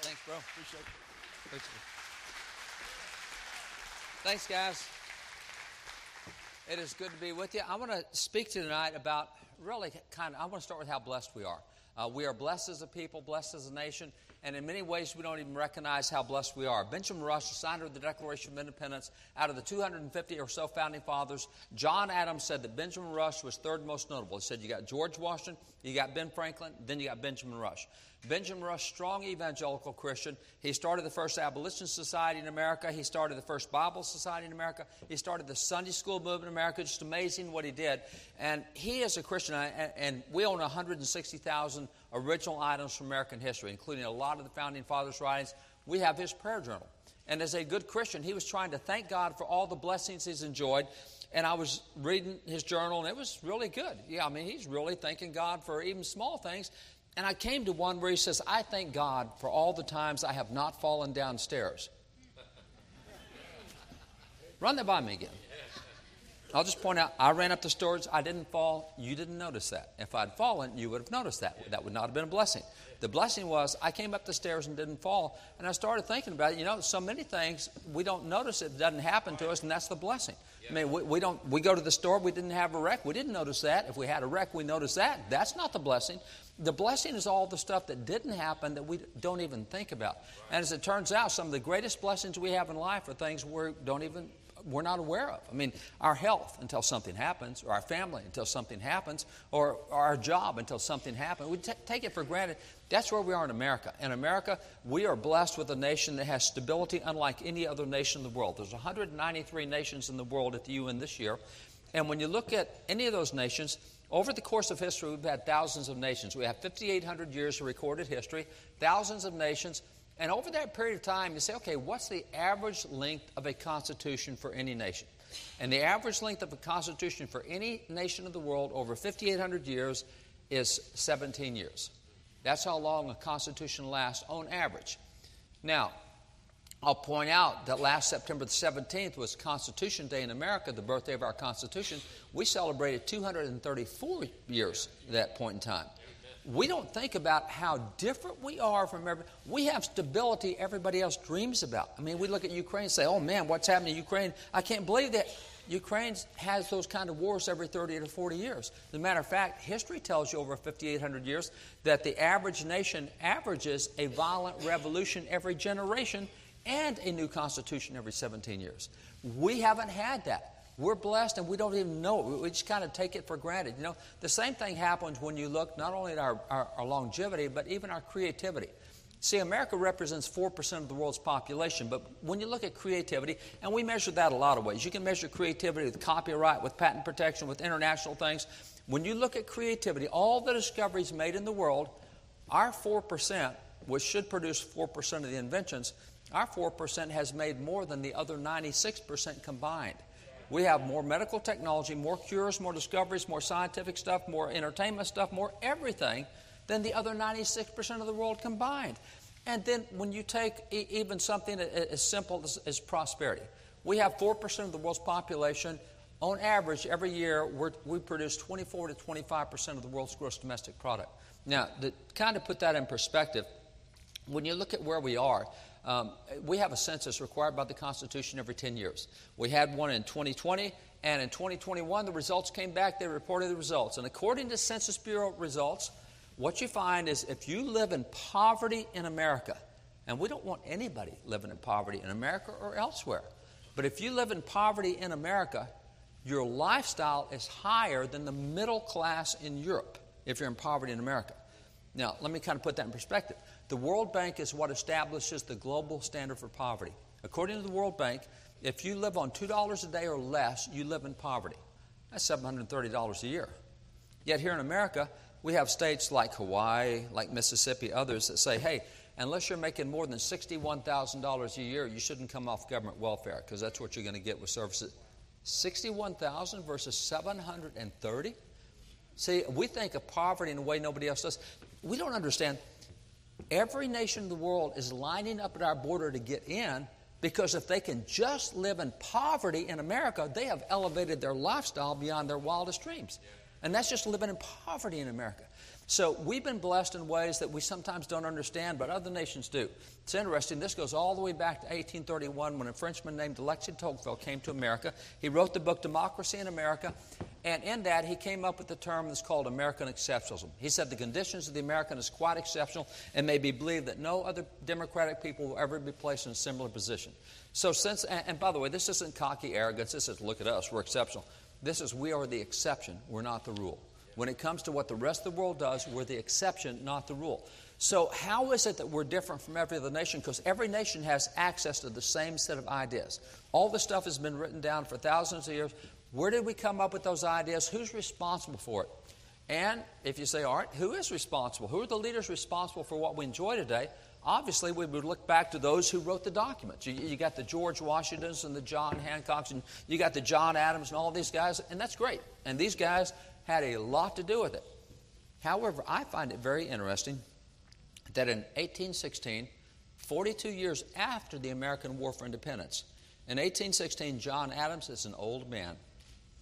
Thanks, bro. Appreciate it. Thanks, guys. It is good to be with you. I want to speak to you tonight about really kind of, I want to start with how blessed we are. Uh, we are blessed as a people, blessed as a nation, and in many ways we don't even recognize how blessed we are. Benjamin Rush, signer of the Declaration of Independence, out of the 250 or so founding fathers, John Adams said that Benjamin Rush was third most notable. He said you got George Washington, you got Ben Franklin, then you got Benjamin Rush. Benjamin Rush, strong evangelical Christian. He started the first abolition society in America. He started the first Bible society in America. He started the Sunday school movement in America. Just amazing what he did. And he is a Christian, and we own 160,000 original items from American history, including a lot of the founding fathers' writings. We have his prayer journal. And as a good Christian, he was trying to thank God for all the blessings he's enjoyed. And I was reading his journal, and it was really good. Yeah, I mean, he's really thanking God for even small things. And I came to one where he says, I thank God for all the times I have not fallen downstairs. Run that by me again. I'll just point out, I ran up the stairs, I didn't fall, you didn't notice that. If I'd fallen, you would have noticed that. That would not have been a blessing. The blessing was I came up the stairs and didn't fall, and I started thinking about it. You know, so many things we don't notice it doesn't happen to us, and that's the blessing. I mean, we, we don't we go to the store, we didn't have a wreck, we didn't notice that. If we had a wreck, we noticed that. That's not the blessing. The blessing is all the stuff that didn't happen that we don't even think about. And as it turns out, some of the greatest blessings we have in life are things we don't even we're not aware of. I mean, our health until something happens, or our family until something happens, or, our job until something happens. We t- take it for granted. That's where we are in America. In America, we are blessed with a nation that has stability unlike any other nation in the world. There's 193 nations in the world at the UN this year. And when you look at any of those nations, over the course of history, we've had thousands of nations. We have 5,800 years of recorded history, thousands of nations. And over that period of time, you say, okay, what's the average length of a constitution for any nation? And the average length of a constitution for any nation of the world over 5,800 years is 17 years. That's how long a constitution lasts on average. Now, I'll point out that last September the 17th was Constitution Day in America, the birthday of our Constitution. We celebrated 234 years at that point in time. We don't think about how different we are from everybody. We have stability everybody else dreams about. I mean, we look at Ukraine and say, oh man, what's happening in Ukraine? I can't believe that. Ukraine has those kind of wars every 30 to 40 years. As a matter of fact, history tells you over 5,800 years that the average nation averages a violent revolution every generation and a new constitution every 17 years. We haven't had that. We're blessed and we don't even know it. We just kind of take it for granted. You know, the same thing happens when you look not only at our, our, our longevity, but even our creativity. See, America represents 4% of the world's population, but when you look at creativity, and we measure that a lot of ways, you can measure creativity with copyright, with patent protection, with international things. When you look at creativity, all the discoveries made in the world, our 4%, which should produce 4% of the inventions, our 4% has made more than the other 96% combined. We have more medical technology, more cures, more discoveries, more scientific stuff, more entertainment stuff, more everything than the other 96% of the world combined. And then when you take e- even something as simple as, as, prosperity, we have 4% of the world's population. On average, every year, we produce 24 to 25% of the world's gross domestic product. Now, to kind of put that in perspective, when you look at where we are, um, we have a census required by the Constitution every 10 years. We had one in 2020, and in 2021, the results came back. They reported the results. And according to Census Bureau results, what you find is if you live in poverty in America, and we don't want anybody living in poverty in America or elsewhere, but if you live in poverty in America, your lifestyle is higher than the middle class in Europe if you're in poverty in America. Now, let me kind of put that in perspective. The World Bank is what establishes the global standard for poverty. According to the World Bank, if you live on $2 a day or less, you live in poverty. That's $730 a year. Yet here in America, we have states like Hawaii, like Mississippi, others that say, hey, unless you're making more than $61,000 a year, you shouldn't come off government welfare because that's what you're going to get with services. 61,000 versus 730? See, we think of poverty in a way nobody else does. We don't understand. Every nation in the world is lining up at our border to get in because if they can just live in poverty in America, they have elevated their lifestyle beyond their wildest dreams. And that's just living in poverty in America. So we've been blessed in ways that we sometimes don't understand, but other nations do. It's interesting. This goes all the way back to 1831 when a Frenchman named Alexis Tocqueville came to America. He wrote the book Democracy in America, and in that he came up with the term that's called American exceptionalism. He said the conditions of the American is quite exceptional and may be believed that no other democratic people will ever be placed in a similar position. So since, and by the way, this isn't cocky arrogance. This is look at us, we're exceptional. This is we are the exception, we're not the rule. When it comes to what the rest of the world does, we're the exception, not the rule. So, how is it that we're different from every other nation? Because every nation has access to the same set of ideas. All this stuff has been written down for thousands of years. Where did we come up with those ideas? Who's responsible for it? And if you say, all right, who is responsible? Who are the leaders responsible for what we enjoy today? Obviously, we would look back to those who wrote the documents. You, you, got the George Washingtons and the John Hancocks, and you got the John Adams and all these guys, and that's great. And these guys had a lot to do with it. However, I find it very interesting that in 1816, 42 years after the American War for Independence, in 1816, John Adams is an old man,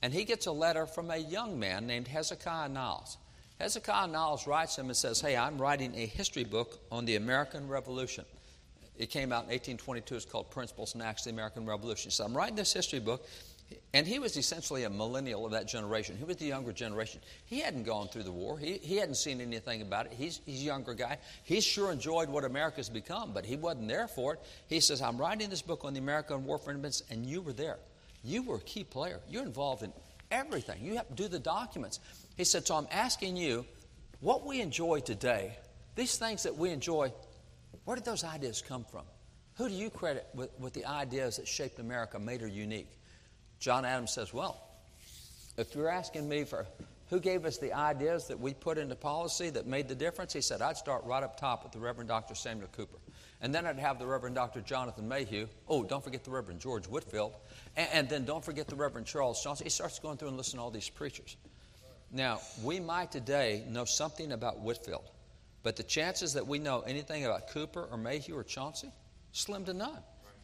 and he gets a letter from a young man named Hezekiah Niles. Hezekiah Niles writes him and says, Hey, I'm writing a history book on the American Revolution. It came out in 1822. It's called Principles and Acts of the American Revolution. So I'm writing this history book, and he was essentially a millennial of that generation. He was the younger generation. He hadn't gone through the war. He, he hadn't seen anything about it. He's, he's a younger guy. He sure enjoyed what America's become, but he wasn't there for it. He says, I'm writing this book on the American War for Independence, and you were there. You were a key player. You're involved in everything. You have to do the documents. He said, So I'm asking you, what we enjoy today, these things that we enjoy, where did those ideas come from? Who do you credit with, with the ideas that shaped America, made her unique? John Adams says, Well, if you're asking me for who gave us the ideas that we put into policy that made the difference, he said, I'd start right up top with the Reverend Dr. Samuel Cooper. And then I'd have the Reverend Dr. Jonathan Mayhew. Oh, don't forget the Reverend George Whitefield. And, and then don't forget the Reverend Charles Chauncy. He starts going through and listening to all these preachers. Now, we might today know something about Whitefield, but the chances that we know anything about Cooper or Mayhew or Chauncy, slim to none.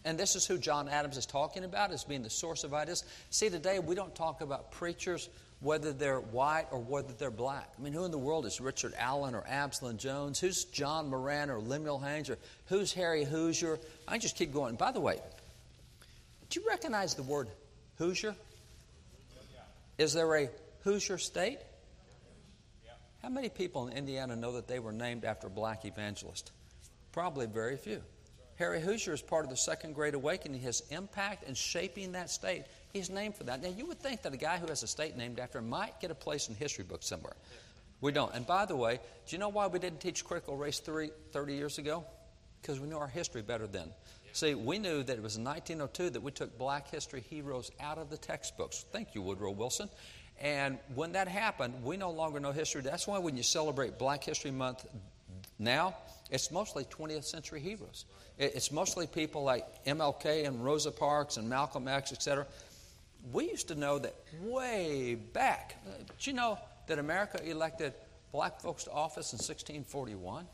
And this is who John Adams is talking about as being the source of ideas. See, today we don't talk about preachers whether they're white or whether they're black. I mean, who in the world is Richard Allen or Absalom Jones? Who's John Marrant or Lemuel Haynes or who's Harry Hosier? I just keep going. By the way, do you recognize the word Hoosier? Is there a Hoosier state? How many people in Indiana know that they were named after black evangelist? Probably very few. Harry Hosier is part of the Second Great Awakening. His impact in shaping that state, he's named for that. Now, you would think that a guy who has a state named after him might get a place in history books somewhere. We don't. And by the way, do you know why we didn't teach critical race theory 30 years ago? Because we knew our history better then. See, we knew that it was in 1902 that we took black history heroes out of the textbooks. Thank you, Woodrow Wilson. And when that happened, we no longer know history. That's why when you celebrate Black History Month now, it's mostly 20th century heroes. It's mostly people like MLK and Rosa Parks and Malcolm X, etc. We used to know that way back. Did you know that America elected black folks to office in 1641?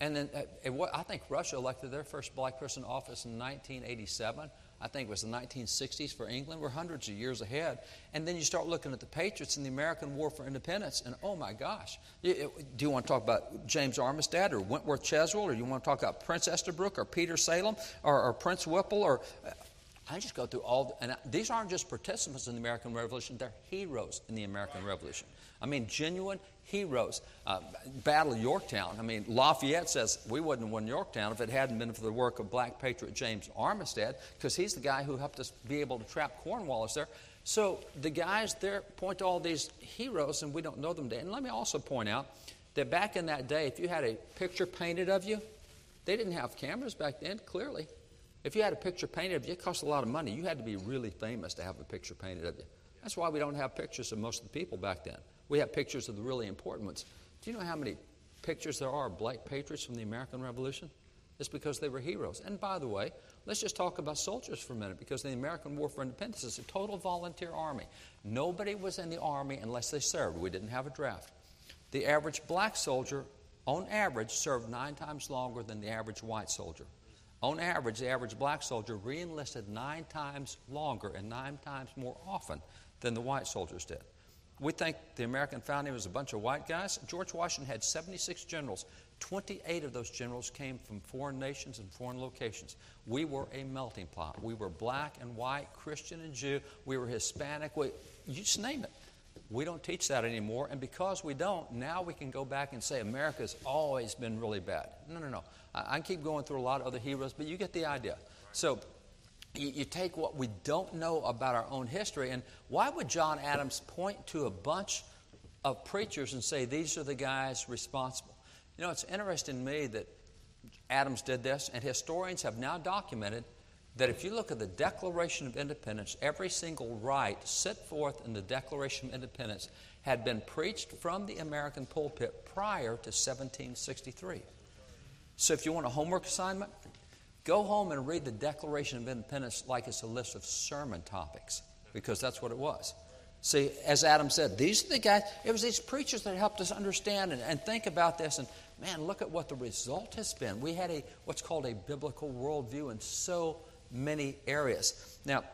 And then uh, I think Russia elected their first black person to office in 1987. I think it was the 1960s for England. We're hundreds of years ahead. And then you start looking at the Patriots in the American War for Independence, and oh my gosh. Do you want to talk about James Armistead or Wentworth Cheswell, or you want to talk about Prince Estabrook or Peter Salem or, or Prince Whipple? Or uh, I just go through all, the, and these aren't just participants in the American Revolution, they're heroes in the American Revolution. I mean, genuine heroes. Uh, Battle of Yorktown. I mean, Lafayette says we wouldn't have won Yorktown if it hadn't been for the work of black patriot James Armistead, because he's the guy who helped us be able to trap Cornwallis there. So the guys there point to all these heroes, and we don't know them today. And let me also point out that back in that day, if you had a picture painted of you, they didn't have cameras back then, clearly. If you had a picture painted of you, it cost a lot of money. You had to be really famous to have a picture painted of you. That's why we don't have pictures of most of the people back then. We have pictures of the really important ones. Do you know how many pictures there are of black patriots from the American Revolution? It's because they were heroes. And by the way, let's just talk about soldiers for a minute because the American War for Independence is a total volunteer army. Nobody was in the army unless they served. We didn't have a draft. The average black soldier, on average, served nine times longer than the average white soldier. On average, the average black soldier re enlisted nine times longer and nine times more often than the white soldiers did. We think the American founding was a bunch of white guys. George Washington had 76 generals. 28 of those generals came from foreign nations and foreign locations. We were a melting pot. We were black and white, Christian and Jew. We were Hispanic. We, you just name it. We don't teach that anymore. And because we don't, now we can go back and say America's always been really bad. No, no, no. I, I keep going through a lot of other heroes, but you get the idea. So you, you take what we don't know about our own history, and why would John Adams point to a bunch of preachers and say these are the guys responsible? You know, it's interesting to me that Adams did this, and historians have now documented that if you look at the Declaration of Independence, every single right set forth in the Declaration of Independence had been preached from the American pulpit prior to 1763. So if you want a homework assignment, go home and read the Declaration of Independence like it's a list of sermon topics, because that's what it was. See, as Adam said, these are the guys, it was these preachers that helped us understand and, and think about this. And man, look at what the result has been. We had a what's called a biblical worldview in so many areas. Now,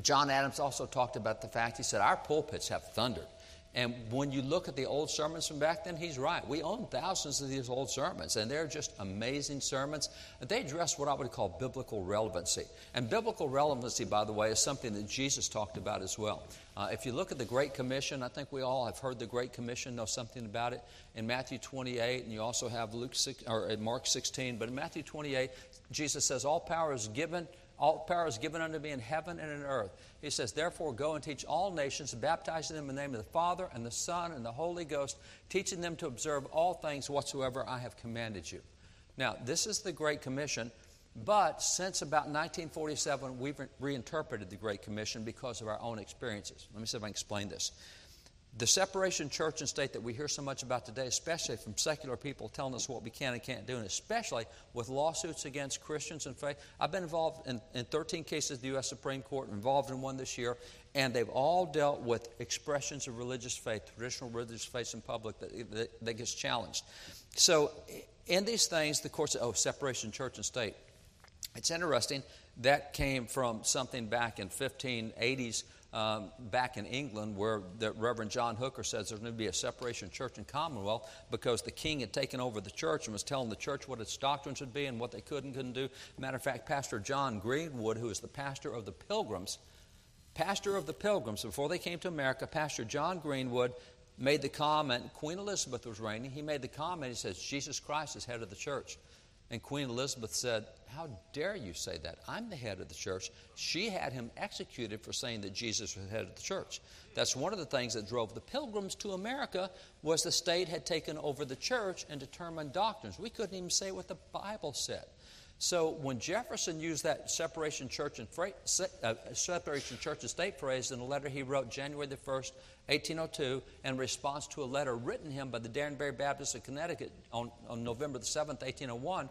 John Adams also talked about the fact, he said, our pulpits have thundered. And when you look at the old sermons from back then, he's right. We own thousands of these old sermons, and they're just amazing sermons. They address what I would call biblical relevancy. And biblical relevancy, by the way, is something that Jesus talked about as well. Uh, if you look at the Great Commission, I think we all have heard the Great Commission, know something about it. In Matthew 28, and you also have Luke 6, or Mark 16, but in Matthew 28, Jesus says, All power is given all power is given unto me in heaven and in earth. He says, Therefore, go and teach all nations, baptizing them in the name of the Father and the Son and the Holy Ghost, teaching them to observe all things whatsoever I have commanded you. Now, this is the Great Commission, but since about 1947, we've reinterpreted the Great Commission because of our own experiences. Let me see if I can explain this the separation church and state that we hear so much about today, especially from secular people telling us what we can and can't do, and especially with lawsuits against Christians and faith. I've been involved in, in 13 cases of the U.S. Supreme Court, involved in one this year, and they've all dealt with expressions of religious faith, traditional religious faith in public that, that, that gets challenged. So, in these things, the court said, oh, separation church and state. It's interesting. That came from something back in 1580s um, back in England where the Reverend John Hooker says there's going to be a separation of church and commonwealth because the king had taken over the church and was telling the church what its doctrines should be and what they could and couldn't do. Matter of fact, Pastor John Greenwood, who is the pastor of the Pilgrims, pastor of the Pilgrims, before they came to America, Pastor John Greenwood made the comment, Queen Elizabeth was reigning, he made the comment, he says, Jesus Christ is head of the church. And Queen Elizabeth said, How dare you say that? I'm the head of the church. She had him executed for saying that Jesus was the head of the church. That's one of the things that drove the pilgrims to America was the state had taken over the church and determined doctrines. We couldn't even say what the Bible said. So when Jefferson used that separation church and fra- uh, separation church and state phrase in a letter he wrote January the 1st, 1802, in response to a letter written him by the Danbury Baptists of Connecticut on, on November the 7th, 1801,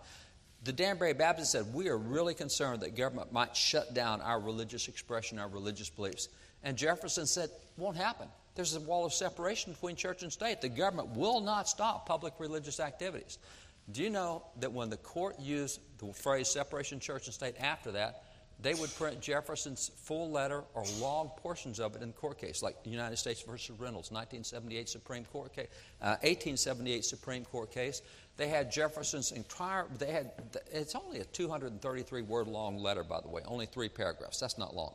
the Danbury Baptists said, We are really concerned that government might shut down our religious expression, our religious beliefs. And Jefferson said, Won't happen. There's a wall of separation between church and state. The government will not stop public religious activities. Do you know that when the court used the phrase separation church and state after that, they would print Jefferson's full letter or long portions of it in court case, like United States versus Reynolds, 1978 Supreme Court case, uh, 1878 Supreme Court case. They had Jefferson's entire. They had. It's only a 233 word long letter, by the way, only three paragraphs. That's not long.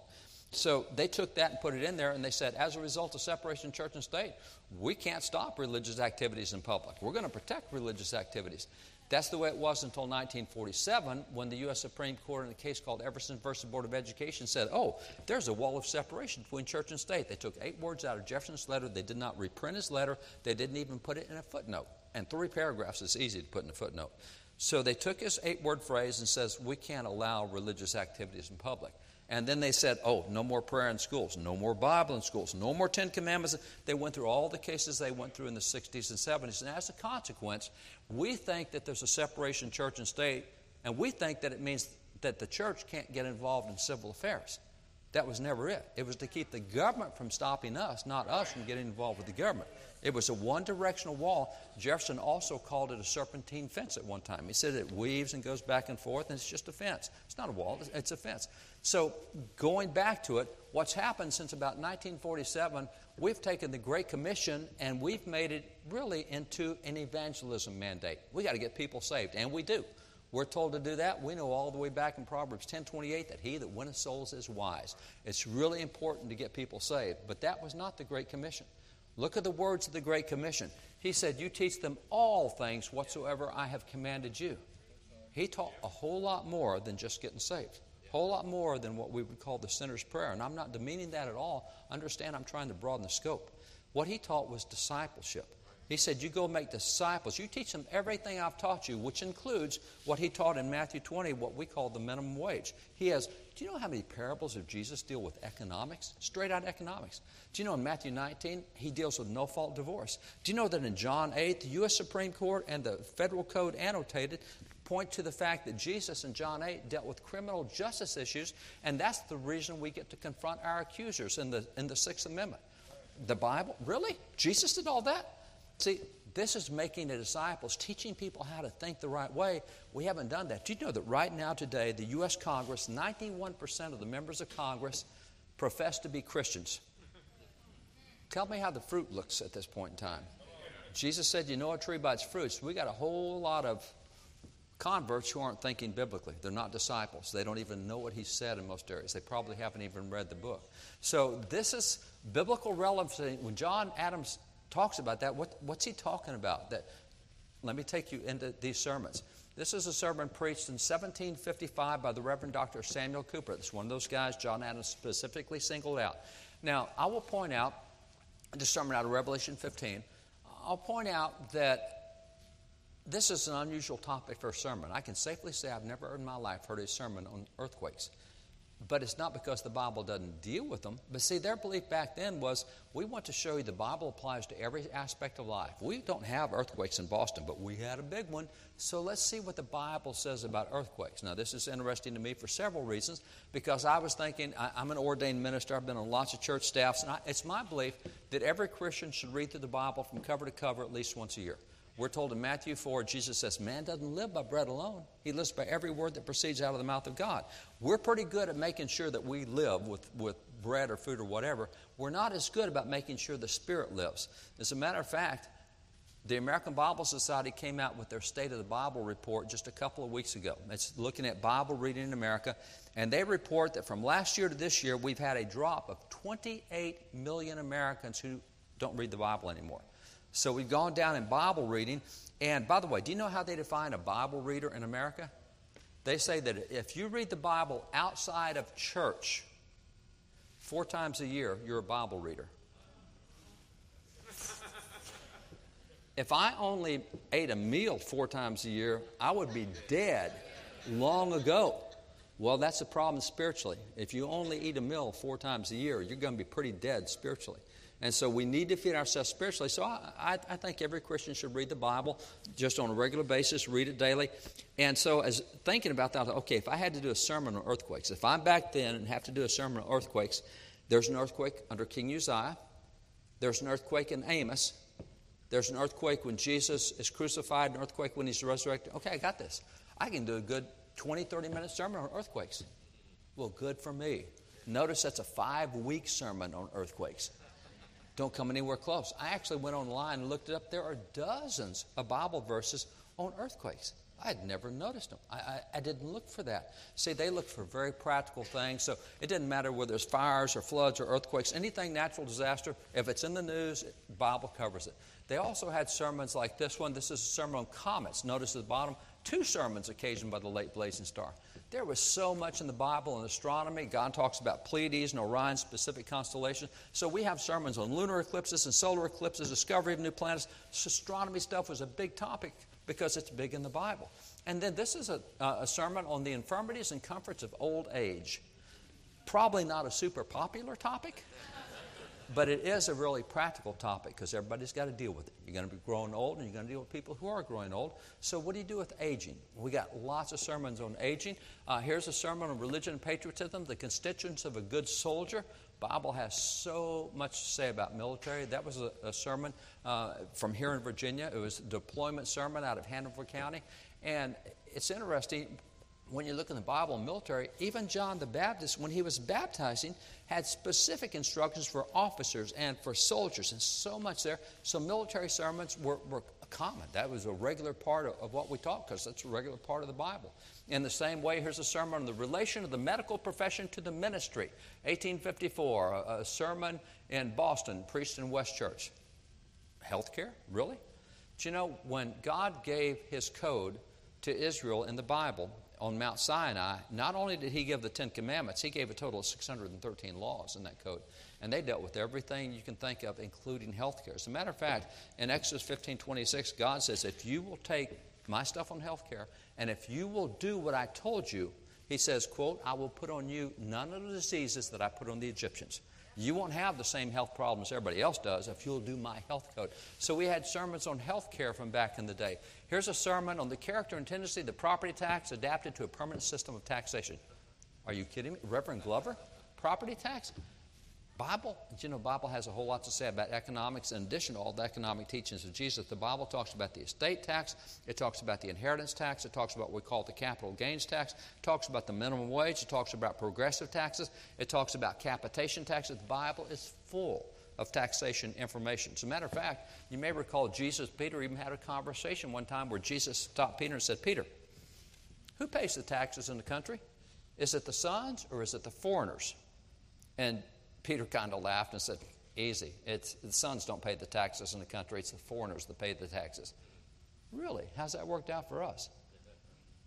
So they took that and put it in there, and they said, as a result of separation of church and state, we can't stop religious activities in public. We're going to protect religious activities. That's the way it was until 1947 when the U.S. Supreme Court, in a case called Everson versus Board of Education, said, oh, there's a wall of separation between church and state. They took eight words out of Jefferson's letter. They did not reprint his letter. They didn't even put it in a footnote. And three paragraphs is easy to put in a footnote. So they took his eight word phrase and says, we can't allow religious activities in public. And then they said, oh, no more prayer in schools, no more Bible in schools, no more Ten Commandments. They went through all the cases they went through in the 60s and 70s. And as a consequence, we think that there's a separation church and state, and we think that it means that the church can't get involved in civil affairs. That was never it. It was to keep the government from stopping us, not us from getting involved with the government. It was a one directional wall. Jefferson also called it a serpentine fence at one time. He said it weaves and goes back and forth, and it's just a fence. It's not a wall, it's a fence. So, going back to it, what's happened since about 1947, we've taken the Great Commission and we've made it really into an evangelism mandate. We got to get people saved, and we do. We're told to do that. We know all the way back in Proverbs 10:28 that he that winneth souls is wise. It's really important to get people saved, but that was not the Great Commission. Look at the words of the Great Commission. He said, You teach them all things whatsoever I have commanded you. He taught a whole lot more than just getting saved, whole lot more than what we would call the sinner's prayer. And I'm not demeaning that at all. Understand, I'm trying to broaden the scope. What he taught was discipleship. He said, You go make disciples. You teach them everything I've taught you, which includes what he taught in Matthew 20, what we call the minimum wage. He has, do you know how many parables of Jesus deal with economics? Straight out economics. Do you know in Matthew 19, he deals with no fault divorce? Do you know that in John 8, the U.S. Supreme Court and the federal code annotated point to the fact that Jesus in John 8 dealt with criminal justice issues, and that's the reason we get to confront our accusers in the, in the Sixth Amendment. The Bible? Really? Jesus did all that? See, this is making the disciples, teaching people how to think the right way. We haven't done that. Do you know that right now, today, the U.S. Congress, 91% of the members of Congress profess to be Christians? Tell me how the fruit looks at this point in time. Jesus said, You know a tree by its fruits. We got a whole lot of converts who aren't thinking biblically. They're not disciples. They don't even know what he said in most areas. They probably haven't even read the book. So, this is biblical relevancy. When John Adams talks about that. What, what's he talking about? That, let me take you into these sermons. This is a sermon preached in 1755 by the Reverend Dr. Samuel Cooper. It's one of those guys John Adams specifically singled out. Now, I will point out, the sermon out of Revelation 15, I'll point out that this is an unusual topic for a sermon. I can safely say I've never in my life heard a sermon on earthquakes. But it's not because the Bible doesn't deal with them. But see, their belief back then was we want to show you the Bible applies to every aspect of life. We don't have earthquakes in Boston, but we had a big one. So let's see what the Bible says about earthquakes. Now, this is interesting to me for several reasons because I was thinking, I, am an ordained minister, I've been on lots of church staffs, and I, it's my belief that every Christian should read through the Bible from cover to cover at least once a year. We're told in Matthew 4, Jesus says, Man doesn't live by bread alone. He lives by every word that proceeds out of the mouth of God. We're pretty good at making sure that we live with, with bread or food or whatever. We're not as good about making sure the Spirit lives. As a matter of fact, the American Bible Society came out with their State of the Bible report just a couple of weeks ago. It's looking at Bible reading in America, and they report that from last year to this year, we've had a drop of 28 million Americans who don't read the Bible anymore. So we've gone down in Bible reading. And by the way, do you know how they define a Bible reader in America? They say that if you read the Bible outside of church four times a year, you're a Bible reader. if I only ate a meal four times a year, I would be dead long ago. Well, that's a problem spiritually. If you only eat a meal four times a year, you're going to be pretty dead spiritually. And so we need to feed ourselves spiritually. So I, I, I, think every Christian should read the Bible just on a regular basis, read it daily. And so, as thinking about that, okay, if I had to do a sermon on earthquakes, if I'm back then and have to do a sermon on earthquakes, there's an earthquake under King Uzziah, there's an earthquake in Amos, there's an earthquake when Jesus is crucified, an earthquake when he's resurrected. Okay, I got this. I can do a good 20, 30 minute sermon on earthquakes. Well, good for me. Notice that's a five week sermon on earthquakes don't come anywhere close. I actually went online and looked it up. There are dozens of Bible verses on earthquakes. I had never noticed them. I, I, I, didn't look for that. See, they look for very practical things. So it didn't matter whether it's fires or floods or earthquakes, anything natural disaster, if it's in the news, the Bible covers it. They also had sermons like this one. This is a sermon on comets. Notice at the bottom, two sermons occasioned by the late blazing star. There was so much in the Bible and astronomy. God talks about Pleiades and Orion, specific constellations. So we have sermons on lunar eclipses and solar eclipses, discovery of new planets. Astronomy stuff was a big topic because it's big in the Bible. And then this is a, a sermon on the infirmities and comforts of old age. Probably not a super popular topic, but it is a really practical topic because everybody's got to deal with it. You're going to be growing old and you're going to deal with people who are growing old. So, what do you do with aging? We got lots of sermons on aging. Uh, here's a sermon on religion and patriotism, the constituents of a good soldier. Bible has so much to say about military. That was a, a sermon uh, from here in Virginia. It was a deployment sermon out of Hanover County. And it's interesting when you look in the Bible military, even John the Baptist, when he was baptizing, had specific instructions for officers and for soldiers, and so much there. So military sermons were, were common. That was a regular part of, of what we taught because that's a regular part of the Bible. In the same way, here's a sermon on the relation of the medical profession to the ministry. 1854, a, a sermon in Boston, preached in West Church. Healthcare? Really? Do you know when God gave his code to Israel in the Bible, on Mount Sinai, not only did he give the Ten Commandments, he gave a total of 613 laws in that code. And they dealt with everything you can think of, including health care. As a matter of fact, in Exodus 15 26, God says, If you will take my stuff on health care, and if you will do what I told you, he says, quote, I will put on you none of the diseases that I put on the Egyptians. You won't have the same health problems everybody else does if you'll do my health code. So we had sermons on health care from back in the day. Here's a sermon on the character and tendency of the property tax adapted to a permanent system of taxation. Are you kidding me? Reverend Glover? Property tax? Bible, you know, Bible has a whole lot to say about economics in addition to all the economic teachings of Jesus. The Bible talks about the estate tax, it talks about the inheritance tax, it talks about what we call the capital gains tax, it talks about the minimum wage, it talks about progressive taxes, it talks about capitation taxes. The Bible is full of taxation information. As a matter of fact, you may recall Jesus, Peter even had a conversation one time where Jesus stopped Peter and said, Peter, who pays the taxes in the country? Is it the sons or is it the foreigners? And Peter kind of laughed and said, Easy. It's, the sons don't pay the taxes in the country, it's the foreigners that pay the taxes. Really? How's that worked out for us?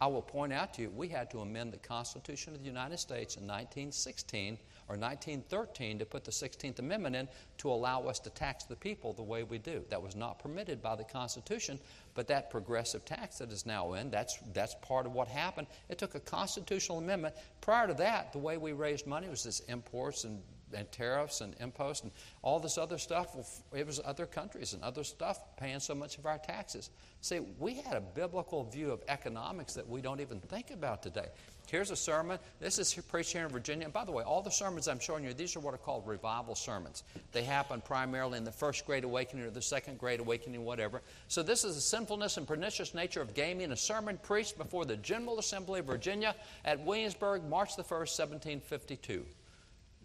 I will point out to you, we had to amend the Constitution of the United States in 1916 or 1913 to put the 16th Amendment in to allow us to tax the people the way we do. That was not permitted by the Constitution, but that progressive tax that is now in, that's, that's part of what happened. It took a constitutional amendment. Prior to that, the way we raised money was this imports and and tariffs and imposts and all this other stuff. It was other countries and other stuff paying so much of our taxes. See, we had a biblical view of economics that we don't even think about today. Here's a sermon. This is preached here in Virginia. And by the way, all the sermons I'm showing you, these are what are called revival sermons. They happen primarily in the first Great Awakening or the second Great Awakening, whatever. So this is the sinfulness and pernicious nature of gaming, a sermon preached before the General Assembly of Virginia at Williamsburg, March the 1st, 1752.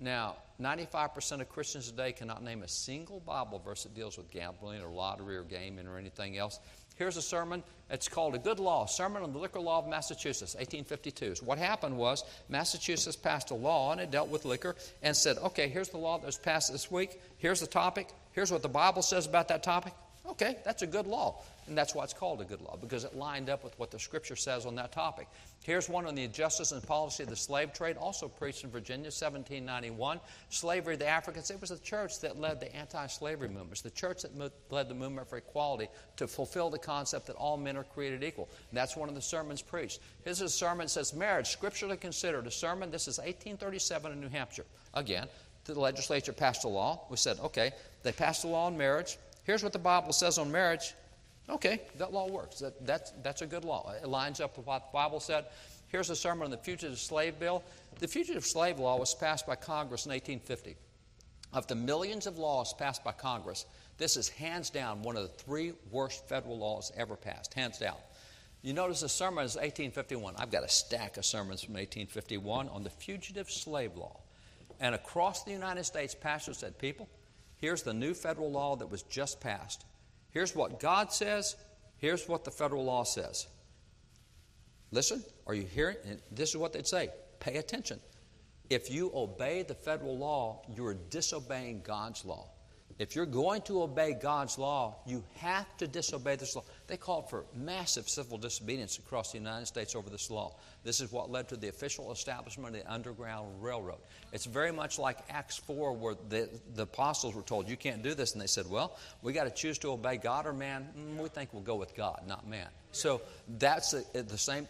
Now, 95% of Christians today cannot name a single Bible verse that deals with gambling or lottery or gaming or anything else. Here's a sermon. It's called A Good Law, Sermon on the Liquor Law of Massachusetts, 1852. So what happened was Massachusetts passed a law and it dealt with liquor and said, okay, here's the law that was passed this week. Here's the topic. Here's what the Bible says about that topic. Okay, that's a good law. And that's why it's called a good law, because it lined up with what the Scripture says on that topic. Here's one on the injustice and policy of the slave trade, also preached in Virginia, 1791. Slavery of the Africans. It was the church that led the anti slavery movements, the church that led the movement for equality to fulfill the concept that all men are created equal. And that's one of the sermons preached. Here's a sermon that says, Marriage, scripturally considered. A sermon, this is 1837 in New Hampshire. Again, the legislature passed a law. We said, okay, they passed a law on marriage. Here's what the Bible says on marriage. Okay, that law works. That, that's, that's a good law. It lines up with what the Bible said. Here's a sermon on the Fugitive Slave Bill. The Fugitive Slave Law was passed by Congress in 1850. Of the millions of laws passed by Congress, this is hands down one of the three worst federal laws ever passed, hands down. You notice the sermon is 1851. I've got a stack of sermons from 1851 on the fugitive slave law. And across the United States, pastors said, People, here's the new federal law that was just passed. Here's what God says, here's what the federal law says. Listen, are you hearing? This is what they'd say pay attention. If you obey the federal law, you're disobeying God's law. If you're going to obey God's law, you have to disobey this law. They called for massive civil disobedience across the United States over this law. This is what led to the official establishment of the Underground Railroad. It's very much like Acts 4, where the, the apostles were told, You can't do this. And they said, Well, we got to choose to obey God or man. Mm, we think we'll go with God, not man. So that's the same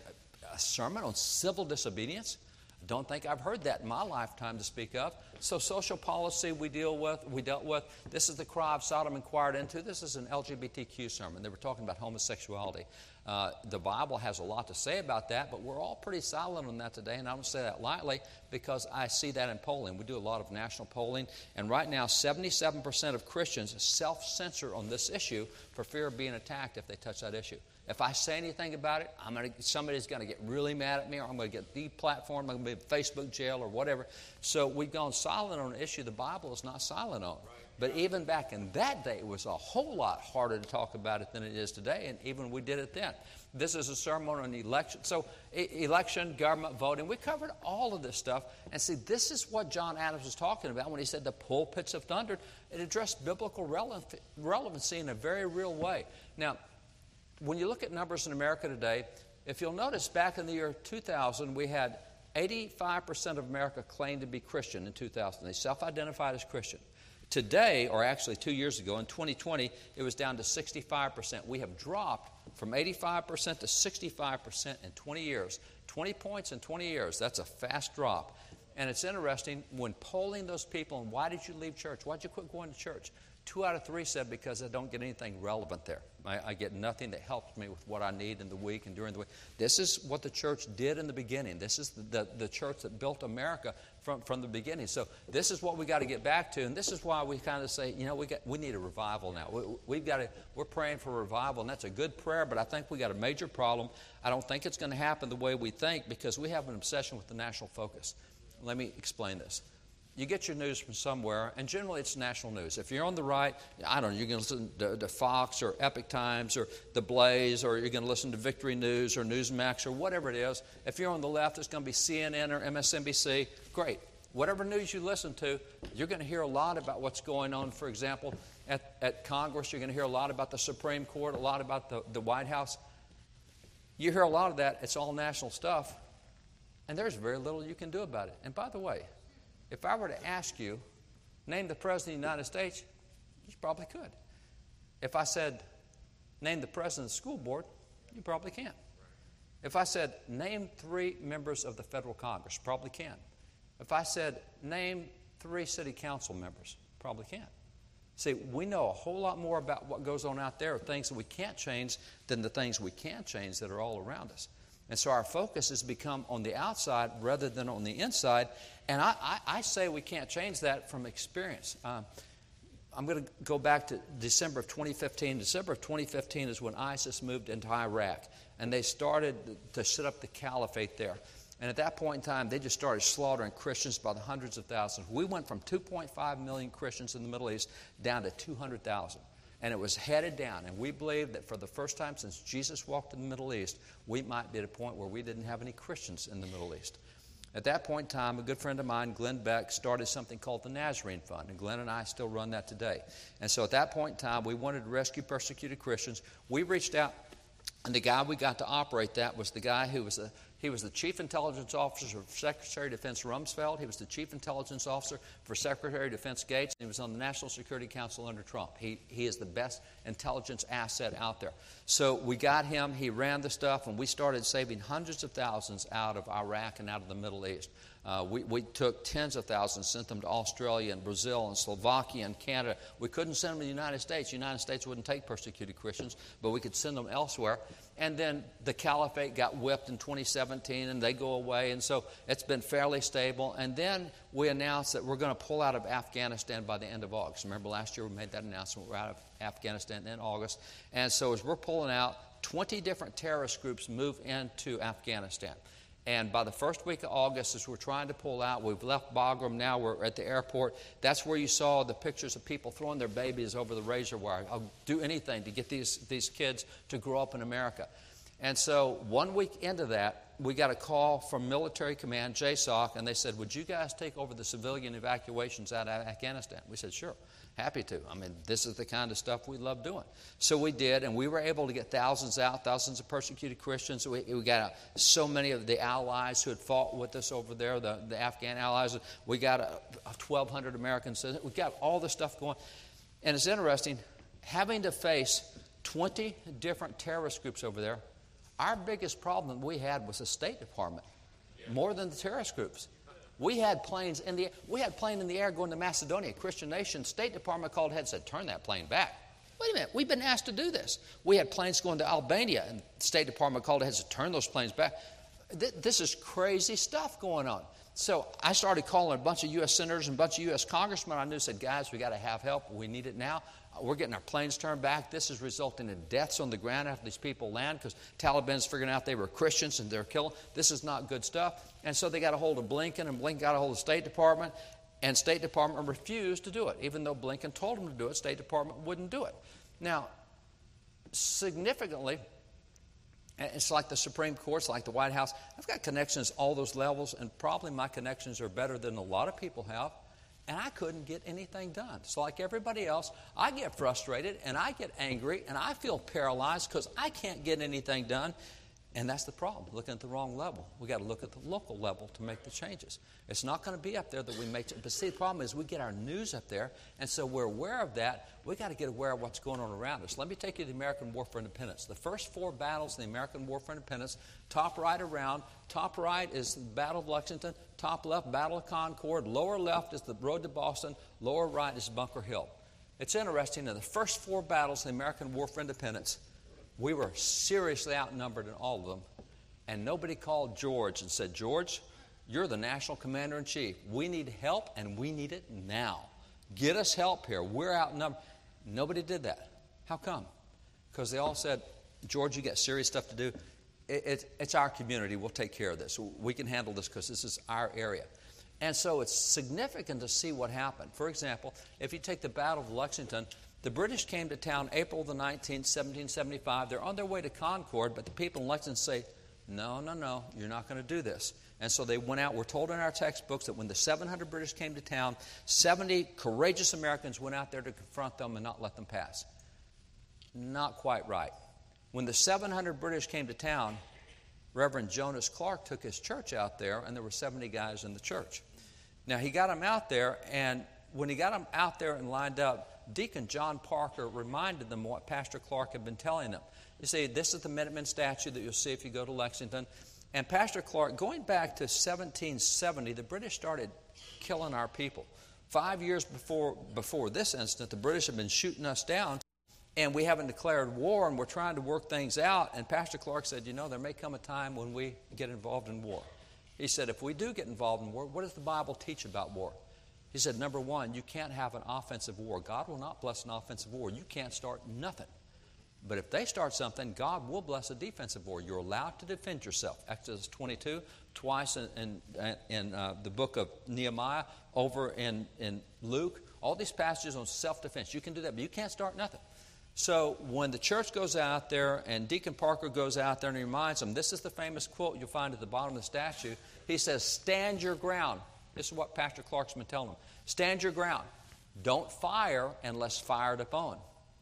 sermon on civil disobedience Don't think I've heard that in my lifetime to speak of. So, social policy we deal with, we dealt with. This is the cry of Sodom inquired into. This is an LGBTQ sermon. They were talking about homosexuality. Uh, the Bible has a lot to say about that, but we're all pretty silent on that today, and I don't say that lightly because I see that in polling. We do a lot of national polling, and right now, 77% of Christians self censor on this issue for fear of being attacked if they touch that issue. If I say anything about it, I'm gonna, somebody's going to get really mad at me, or I'm going to get deplatformed, I'm going to be in Facebook jail or whatever. So we've gone silent on an issue the Bible is not silent on. But even back in that day, it was a whole lot harder to talk about it than it is today, and even we did it then. This is a sermon on election. So, election, government, voting, we covered all of this stuff. And see, this is what John Adams was talking about when he said the pulpits have thundered. It addressed biblical relevancy in a very real way. Now, when you look at numbers in America today, if you'll notice, back in the year 2000, we had 85% of America claimed to be Christian in 2000. They self identified as Christian. Today, or actually two years ago, in 2020, it was down to 65%. We have dropped from 85% to 65% in 20 years. 20 points in 20 years. That's a fast drop. And it's interesting when polling those people, and why did you leave church? Why did you quit going to church? Two out of three said because I don't get anything relevant there. I, I, get nothing that helps me with what I need in the week and during the week. This is what the church did in the beginning. This is the, the, the church that built America from, from the beginning. So this is what we got to get back to, and this is why we kind of say, you know, we got we need a revival now. We, we've got to we're praying for revival, and that's a good prayer. But I think we got a major problem. I don't think it's going to happen the way we think because we have an obsession with the national focus. Let me explain this you get your news from somewhere, and generally it's national news. If you're on the right, I don't know, you're going to listen to, to, Fox or Epoch Times or The Blaze, or you're going to listen to Victory News or Newsmax or whatever it is. If you're on the left, it's going to be CNN or MSNBC. Great. Whatever news you listen to, you're going to hear a lot about what's going on, for example, at, at Congress. You're going to hear a lot about the Supreme Court, a lot about the, the White House. You hear a lot of that, it's all national stuff, and there's very little you can do about it. And by the way, if I were to ask you, name the President of the United States, you probably could. If I said, name the President of the school board, you probably can't. If I said, name three members of the federal Congress, probably can. If I said, name three city council members, probably can't. See, we know a whole lot more about what goes on out there, things that we can't change, than the things we can change that are all around us. And so our focus has become on the outside rather than on the inside. And I, I, I say we can't change that from experience. Um, I'm going to go back to December of 2015. December of 2015 is when ISIS moved into Iraq, and they started to set up the caliphate there. And at that point in time, they just started slaughtering Christians by the hundreds of thousands. We went from 2.5 million Christians in the Middle East down to 200,000 and it was headed down. And we believed that for the first time since Jesus walked in the Middle East, we might be at a point where we didn't have any Christians in the Middle East. At that point in time, a good friend of mine, Glenn Beck, started something called the Nazarene Fund, and Glenn and I still run that today. And so at that point in time, we wanted to rescue persecuted Christians. We reached out, and the guy we got to operate that was the guy who was a he was the chief intelligence officer for Secretary of Defense Rumsfeld. He was the chief intelligence officer for Secretary of Defense Gates. He was on the National Security Council under Trump. He, he is the best intelligence asset out there. So we got him. He ran the stuff, and we started saving hundreds of thousands out of Iraq and out of the Middle East. Uh, we, we took tens of thousands, sent them to Australia and Brazil and Slovakia and Canada. We couldn't send them to the United States. The United States wouldn't take persecuted Christians, but we could send them elsewhere. And then the caliphate got whipped in 2017 and they go away. And so it's been fairly stable. And then we announced that we're going to pull out of Afghanistan by the end of August. Remember last year we made that announcement. We're out of Afghanistan in August. And so as we're pulling out, 20 different terrorist groups move into Afghanistan. And by the first week of August, as we're trying to pull out, we've left Bagram, now we're at the airport. That's where you saw the pictures of people throwing their babies over the razor wire. I'll do anything to get these, these kids to grow up in America. And so one week into that, we got a call from military command, JSOC, and they said, Would you guys take over the civilian evacuations out of Afghanistan? We said, Sure. Happy to. I mean, this is the kind of stuff we love doing. So we did, and we were able to get thousands out, thousands of persecuted Christians. We, we got uh, so many of the allies who had fought with us over there, the, the Afghan allies. We got a, a 1,200 Americans. We got all this stuff going. And it's interesting, having to face 20 different terrorist groups over there, our biggest problem we had was the State Department. more than the terrorist groups. We had planes in the we had plane in the air going to Macedonia. Christian nation State Department called ahead and said, "Turn that plane back." Wait a minute, we've been asked to do this. We had planes going to Albania, and State Department called ahead and said, "Turn those planes back." This is crazy stuff going on. So I started calling a bunch of U.S. senators and a bunch of U.S. congressmen. I knew said, "Guys, we got to have help. We need it now." We're getting our planes turned back. This is resulting in deaths on the ground after these people land because Taliban's figuring out they were Christians and they're killing. This is not good stuff. And so they got a hold of Blinken, and Blinken got a hold of the State Department, and State Department refused to do it. Even though Blinken told them to do it, State Department wouldn't do it. Now, significantly, it's like the Supreme Court, it's like the White House. I've got connections all those levels, and probably my connections are better than a lot of people have and I couldn't get anything done. So, like everybody else, I get frustrated and I get angry and I feel paralyzed because I can't get anything done. And that's the problem, looking at the wrong level. we got to look at the local level to make the changes. It's not going to be up there that we make it. But see, the problem is we get our news up there, and so we're aware of that. we got to get aware of what's going on around us. Let me take you to the American War for Independence. The first four battles in the American War for Independence, top right around, top right is the Battle of Lexington, top left, Battle of Concord, lower left is the road to Boston, lower right is Bunker Hill. It's interesting, in the first four battles in the American War for Independence, we were seriously outnumbered in all of them. And nobody called George and said, George, you're the national commander in chief. We need help and we need it now. Get us help here. We're outnumbered. Nobody did that. How come? Because they all said, George, you got serious stuff to do. It, it, it's our community. We'll take care of this. We can handle this because this is our area. And so it's significant to see what happened. For example, if you take the Battle of Lexington, the British came to town April the 19th, 1775. They're on their way to Concord, but the people in Lexington say, No, no, no, you're not going to do this. And so they went out. We're told in our textbooks that when the 700 British came to town, 70 courageous Americans went out there to confront them and not let them pass. Not quite right. When the 700 British came to town, Reverend Jonas Clark took his church out there, and there were 70 guys in the church. Now, he got them out there, and when he got them out there and lined up, Deacon John Parker reminded them what Pastor Clark had been telling them. You see, this is the Minuteman statue that you'll see if you go to Lexington. And Pastor Clark, going back to 1770, the British started killing our people. Five years before, before this incident, the British had been shooting us down, and we haven't declared war, and we're trying to work things out. And Pastor Clark said, You know, there may come a time when we get involved in war. He said, If we do get involved in war, what does the Bible teach about war? He said, number one, you can't have an offensive war. God will not bless an offensive war. You can't start nothing. But if they start something, God will bless a defensive war. You're allowed to defend yourself. Exodus 22, twice in, in, in uh, the book of Nehemiah, over in, in Luke, all these passages on self defense. You can do that, but you can't start nothing. So when the church goes out there and Deacon Parker goes out there and he reminds them, this is the famous quote you'll find at the bottom of the statue. He says, Stand your ground. This is what Pastor Clark's been telling them. Stand your ground. Don't fire unless fired upon.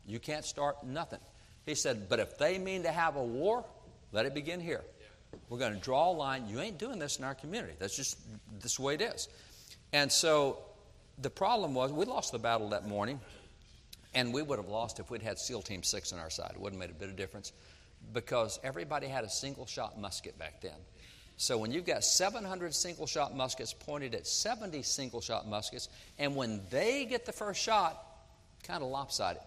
You can't start nothing. He said, but if they mean to have a war, let it begin here. We're going to draw a line. You ain't doing this in our community. That's just this the way it is. And so the problem was we lost the battle that morning, and we would have lost if we'd had SEAL Team 6 on our side. It wouldn't have made a bit of difference because everybody had a single shot musket back then. So when you've got 700 single shot muskets pointed at 70 single shot muskets, and when they get the first shot, kind of lopsided.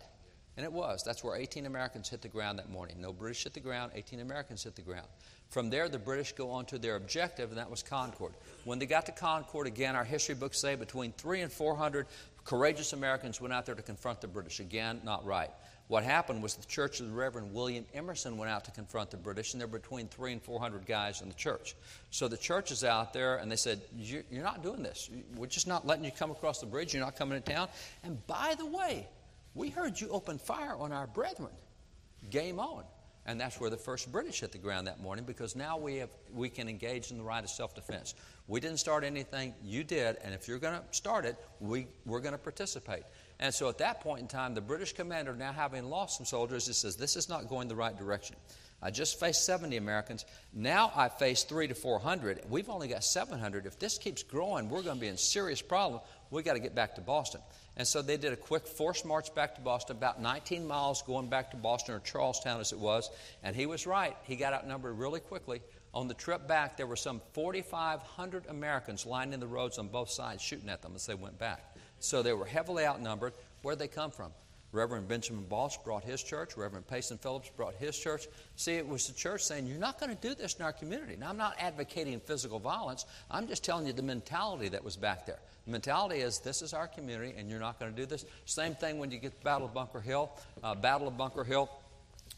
And it was. That's where 18 Americans hit the ground that morning. No British hit the ground, 18 Americans hit the ground. From there, the British go on to their objective, and that was Concord. When they got to Concord, again, our history books say between three and 400 courageous Americans went out there to confront the British. Again, not right. What happened was the church of the Reverend William Emerson went out to confront the British, and there were between three and 400 guys in the church. So the church is out there, and they said, You're not doing this. We're just not letting you come across the bridge. You're not coming to town. And by the way, we heard you open fire on our brethren. Game on. And that's where the first British hit the ground that morning because now we, have, we can engage in the right of self defense. We didn't start anything, you did, and if you're going to start it, we, we're going to participate. And so at that point in time, the British commander, now having lost some soldiers, he says, This is not going the right direction. I just faced 70 Americans. Now I face three to 400. We've only got 700. If this keeps growing, we're going to be in serious problem. We've got to get back to Boston. And so they did a quick forced march back to Boston, about 19 miles going back to Boston or Charlestown as it was. And he was right. He got outnumbered really quickly. On the trip back, there were some 4,500 Americans lining the roads on both sides shooting at them as they went back. So they were heavily outnumbered. Where'd they come from? Reverend Benjamin Balch brought his church. Reverend Payson Phillips brought his church. See, it was the church saying, You're not going to do this in our community. Now, I'm not advocating physical violence. I'm just telling you the mentality that was back there. The mentality is, This is our community, and you're not going to do this. Same thing when you get to Battle of Bunker Hill. Uh, Battle of Bunker Hill,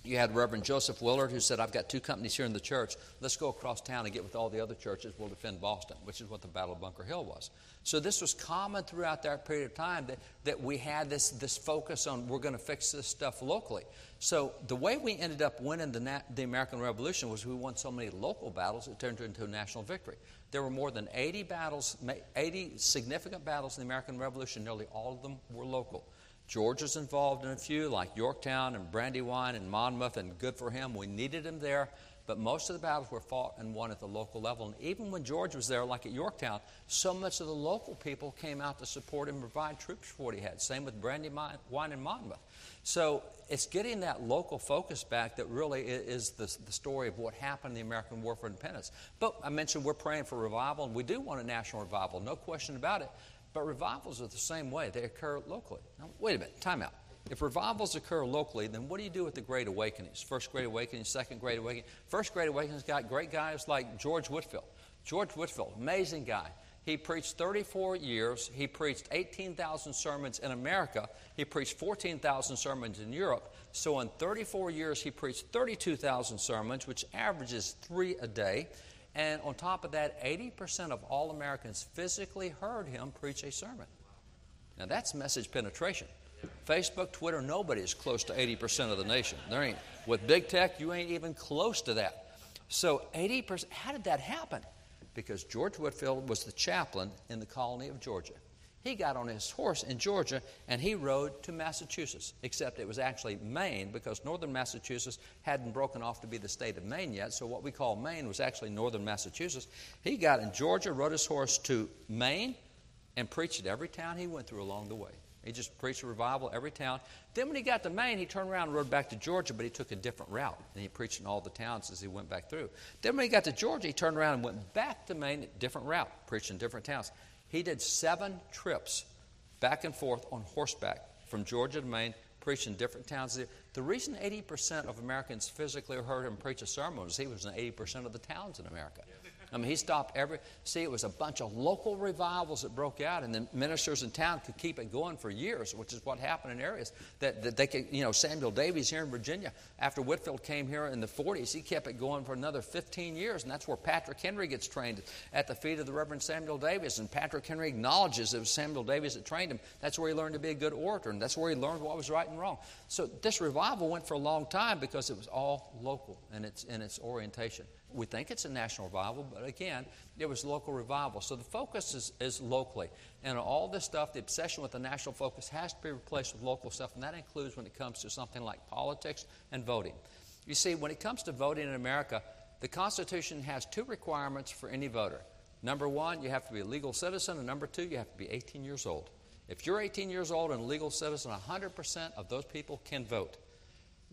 you had Reverend Joseph Willard who said, I've got two companies here in the church. Let's go across town and get with all the other churches. We'll defend Boston, which is what the Battle of Bunker Hill was. So this was common throughout that period of time that, that we had this, this focus on we're going to fix this stuff locally. So the way we ended up winning the, Na- the American Revolution was we won so many local battles, it turned into a national victory. There were more than 80 battles, 80 significant battles in the American Revolution. Nearly all of them were local. Georgia's involved in a few, like Yorktown and Brandywine and Monmouth, and good for him. We needed him there. But most of the battles were fought and won at the local level. And even when George was there, like at Yorktown, so much of the local people came out to support him and provide troops for what he had. Same with Brandywine and Monmouth. So it's getting that local focus back that really is the, the story of what happened in the American War for Independence. But I mentioned we're praying for revival, and we do want a national revival, no question about it. But revivals are the same way, they occur locally. Now, wait a minute, time out. If revivals occur locally, then what do you do with the Great Awakenings? First Great Awakening, Second Great Awakening. First Great Awakenings got great guys like George Whitefield. George Whitefield, amazing guy. He preached 34 years. He preached 18,000 sermons in America. He preached 14,000 sermons in Europe. So, in 34 years, he preached 32,000 sermons, which averages three a day. And on top of that, 80% of all Americans physically heard him preach a sermon. Now, that's message penetration. Facebook, Twitter, nobody is close to 80% of the nation. There ain't. With big tech, you ain't even close to that. So 80%, how did that happen? Because George Whitefield was the chaplain in the colony of Georgia. He got on his horse in Georgia and he rode to Massachusetts, except it was actually Maine because northern Massachusetts hadn't broken off to be the state of Maine yet. So what we call Maine was actually northern Massachusetts. He got in Georgia, rode his horse to Maine, and preached at every town he went through along the way. He just preached a revival every town. Then when he got to Maine, he turned around and rode back to Georgia, but he took a different route. And he preached in all the towns as he went back through. Then when he got to Georgia, he turned around and went back to Maine, different route, preached in different towns. He did seven trips back and forth on horseback from Georgia to Maine, preached in different towns. The reason 80% of Americans physically heard him preach a sermon was he was in 80% of the towns in America. I mean, he stopped every. See, it was a bunch of local revivals that broke out, and the ministers in town could keep it going for years, which is what happened in areas that, that they could. You know, Samuel Davies here in Virginia, after Whitefield came here in the 40s, he kept it going for another 15 years, and that's where Patrick Henry gets trained at the feet of the Reverend Samuel Davies. And Patrick Henry acknowledges it was Samuel Davies that trained him. That's where he learned to be a good orator, and that's where he learned what was right and wrong. So this revival went for a long time because it was all local in its in its orientation we think it's a national revival, but again, it was local revival. So the focus is, is locally. And all this stuff, the obsession with the national focus has to be replaced with local stuff, and that includes when it comes to something like politics and voting. You see, when it comes to voting in America, the Constitution has two requirements for any voter. Number one, you have to be a legal citizen, and number two, you have to be 18 years old. If you're 18 years old and a legal citizen, 100% of those people can vote.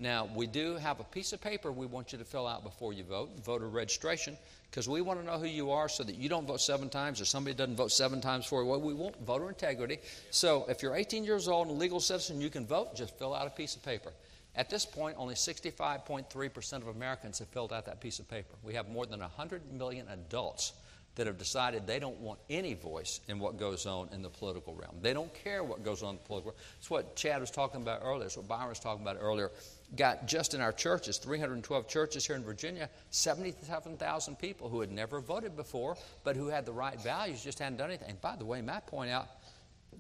Now, we do have a piece of paper we want you to fill out before you vote, voter registration, because we want to know who you are so that you don't vote seven times or somebody doesn't vote seven times for you. Well, we want voter integrity. So if you're 18 years old and a legal citizen, you can vote, just fill out a piece of paper. At this point, only 65.3% of Americans have filled out that piece of paper. We have more than 100 million adults that have decided they don't want any voice in what goes on in the political realm. They don't care what goes on in the political realm. It's what Chad was talking about earlier. It's what Byron was talking about earlier got just in our churches, 312 churches here in Virginia, 77,000 people who had never voted before, but who had the right values, just hadn't done anything. And by the way, Matt point out,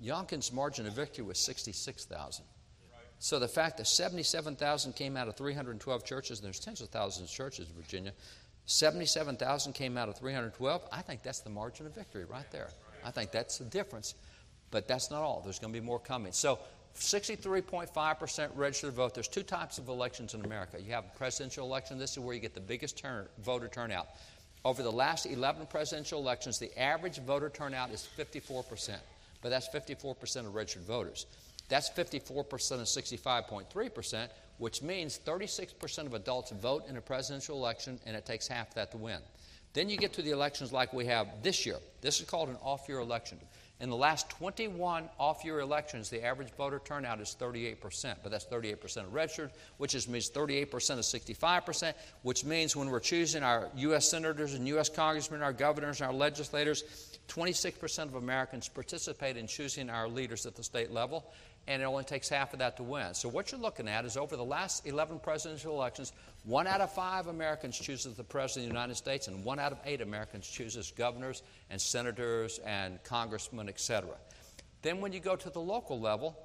Youngkin's margin of victory was 66,000. So the fact that 77,000 came out of 312 churches, and there's tens of thousands of churches in Virginia, 77,000 came out of 312, I think that's the margin of victory right there. I think that's the difference. But that's not all. There's going to be more coming. So 63.5% registered vote. There's two types of elections in America. You have a presidential election. This is where you get the biggest turn, voter turnout. Over the last 11 presidential elections, the average voter turnout is 54%. but that's 54% of registered voters. That's 54% of 65.3%, which means 36% of adults vote in a presidential election, and it takes half that to win. Then you get to the elections like we have this year. This is called an off year election. In the last 21 off year elections, the average voter turnout is 38%, but that's 38% of registered, which is, means 38% of 65%, which means when we're choosing our U.S. senators and U.S. congressmen, our governors, our legislators, 26% of Americans participate in choosing our leaders at the state level, and it only takes half of that to win. So, what you're looking at is over the last 11 presidential elections, one out of five Americans chooses the President of the United States, and one out of eight Americans chooses governors and senators and congressmen, etc. Then, when you go to the local level,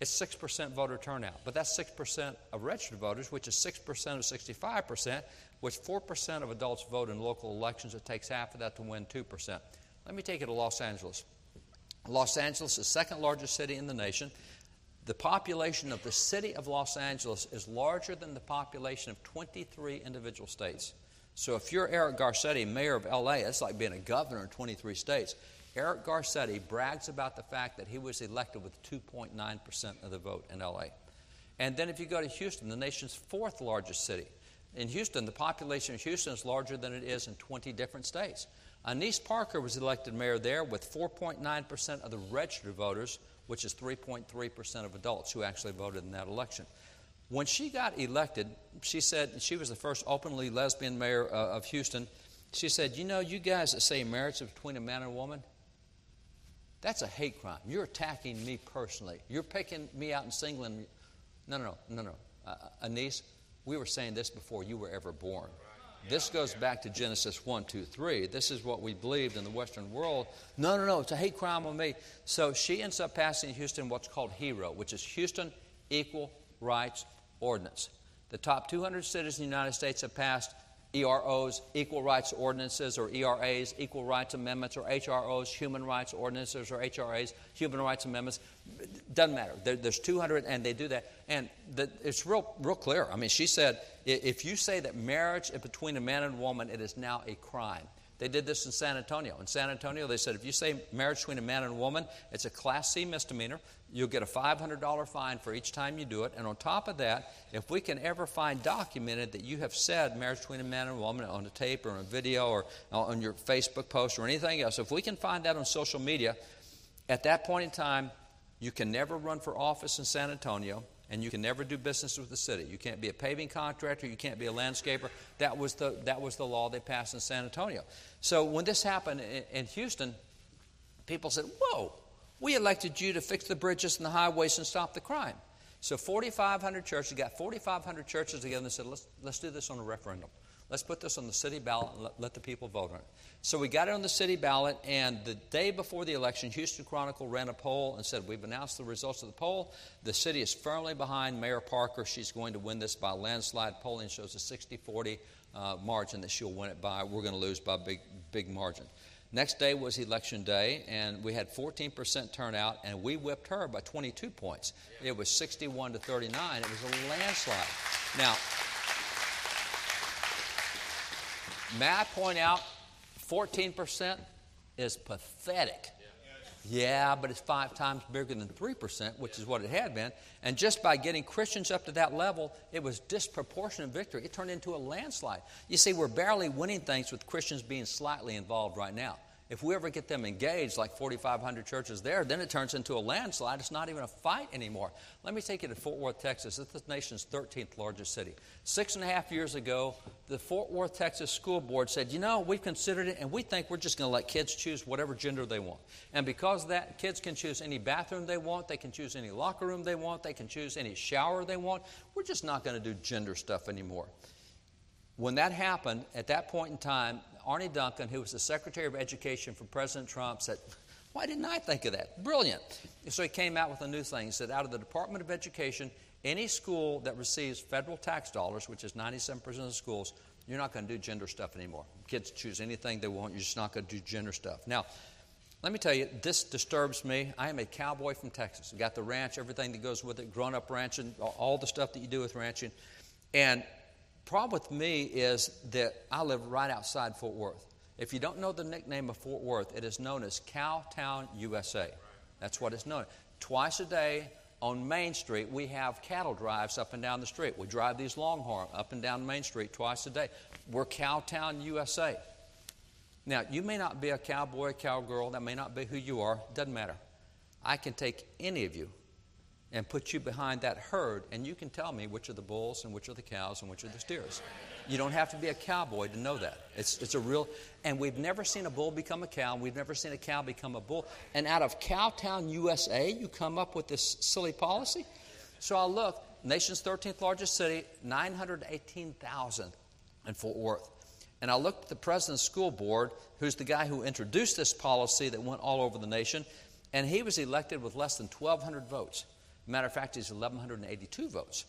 it's 6% voter turnout. But that's 6% of registered voters, which is 6% of 65%, which 4% of adults vote in local elections. It takes half of that to win 2%. Let me take you to Los Angeles. Los Angeles is the second largest city in the nation the population of the city of Los Angeles is larger than the population of 23 individual states. So if you're Eric Garcetti, mayor of LA, it's like being a governor in 23 states. Eric Garcetti brags about the fact that he was elected with 2.9% of the vote in LA. And then if you go to Houston, the nation's fourth largest city, in Houston, the population of Houston is larger than it is in 20 different states. Annise Parker was elected mayor there with 4.9% of the registered voters which is 3.3% of adults who actually voted in that election. When she got elected, she said she was the first openly lesbian mayor uh, of Houston. She said, You know, you guys that say marriage is between a man and a woman, that's a hate crime. You're attacking me personally. You're picking me out and singling me. No, no, no, no, no. Uh, Annise, we were saying this before you were ever born. This goes back to Genesis 1, 2, 3. This is what we believed in the Western world. No, no, no, it's a hate crime on me. So she ends up passing in Houston what's called HERO, which is Houston Equal Rights Ordinance. The top 200 cities in the United States have passed EROs, equal rights ordinances, or ERAs, equal rights amendments, or HROs, human rights ordinances, or HRAs, human rights amendments. Doesn't matter. There, there's 200, and they do that. And the, it's real, real clear. I mean, she said, if you say that marriage between a man and a woman, it is now a crime. They did this in San Antonio. In San Antonio, they said if you say marriage between a man and a woman, it's a Class C misdemeanor. You'll get a $500 fine for each time you do it. And on top of that, if we can ever find documented that you have said marriage between a man and a woman on a tape or on a video or on your Facebook post or anything else, if we can find that on social media, at that point in time, you can never run for office in San Antonio and you can never do business with the city. You can't be a paving contractor, you can't be a landscaper. That was the, that was the law they passed in San Antonio. So when this happened in, in Houston, people said, Whoa, we elected you to fix the bridges and the highways and stop the crime. So 4,500 churches, got 4,500 churches together and said, let's, let's do this on a referendum. Let's put this on the city ballot and let, let, the people vote on it. So we got it on the city ballot, and the day before the election, Houston Chronicle ran a poll and said, We've announced the results of the poll. The city is firmly behind Mayor Parker. She's going to win this by landslide. Polling shows a 60 40 uh, margin that she'll win it by. We're going to lose by a big, big margin. Next day was election day, and we had 14% turnout, and we whipped her by 22 points. It was 61 to 39. It was a landslide. Now, May I point out, 14% is pathetic. Yeah, but it's five times bigger than 3%, which is what it had been. And just by getting Christians up to that level, it was disproportionate victory. It turned into a landslide. You see, we're barely winning things with Christians being slightly involved right now. If we ever get them engaged, like 4,500 churches there, then it turns into a landslide. It's not even a fight anymore. Let me take you to Fort Worth, Texas. It's the nation's 13th largest city. Six and a half years ago, the Fort Worth, Texas School Board said, you know, we've considered it, and we think we're just going to let kids choose whatever gender they want. And because of that, kids can choose any bathroom they want, they can choose any locker room they want, they can choose any shower they want. We're just not going to do gender stuff anymore. When that happened, at that point in time, Arne Duncan, who was the Secretary of Education for President Trump, said, Why didn't I think of that? Brilliant. So he came out with a new thing. He said, Out of the Department of Education, any school that receives federal tax dollars, which is 97% of the schools, you're not going to do gender stuff anymore. Kids choose anything they want, you're just not going to do gender stuff. Now, let me tell you, this disturbs me. I am a cowboy from Texas. I Got the ranch, everything that goes with it, grown up ranching, all the stuff that you do with ranching. And problem with me is that I live right outside Fort Worth. If you don't know the nickname of Fort Worth, it is known as Cowtown, USA. That's what it's known. Twice a day on Main Street, we have cattle drives up and down the street. We drive these Longhorn up and down Main Street twice a day. We're Cowtown, USA. Now, you may not be a cowboy, cowgirl, that may not be who you are, doesn't matter. I can take any of you and put you behind that herd, and you can tell me which are the bulls and which are the cows and which are the steers. You don't have to be a cowboy to know that. It's, it's a real, and we've never seen a bull become a cow, and we've never seen a cow become a bull. And out of Cowtown, USA, you come up with this silly policy? So I look, nation's 13th largest city, 918,000 in Fort Worth. And I looked at the president's school board, who's the guy who introduced this policy that went all over the nation, and he was elected with less than 1,200 votes. Matter of fact, he's 1,182 votes.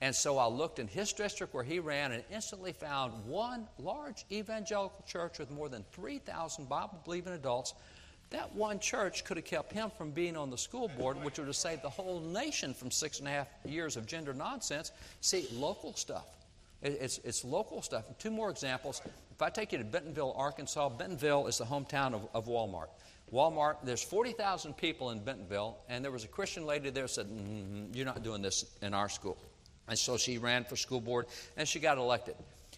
And so I looked in his district where he ran and instantly found one large evangelical church with more than 3,000 Bible believing adults. That one church could have kept him from being on the school board, which would have saved the whole nation from six and a half years of gender nonsense. See, local stuff. It's, it's local stuff. Two more examples. If I take you to Bentonville, Arkansas, Bentonville is the hometown of, of Walmart. Walmart, there's 40,000 people in Bentonville, and there was a Christian lady there said, mm-hmm, You're not doing this in our school. And so she ran for school board, and she got elected.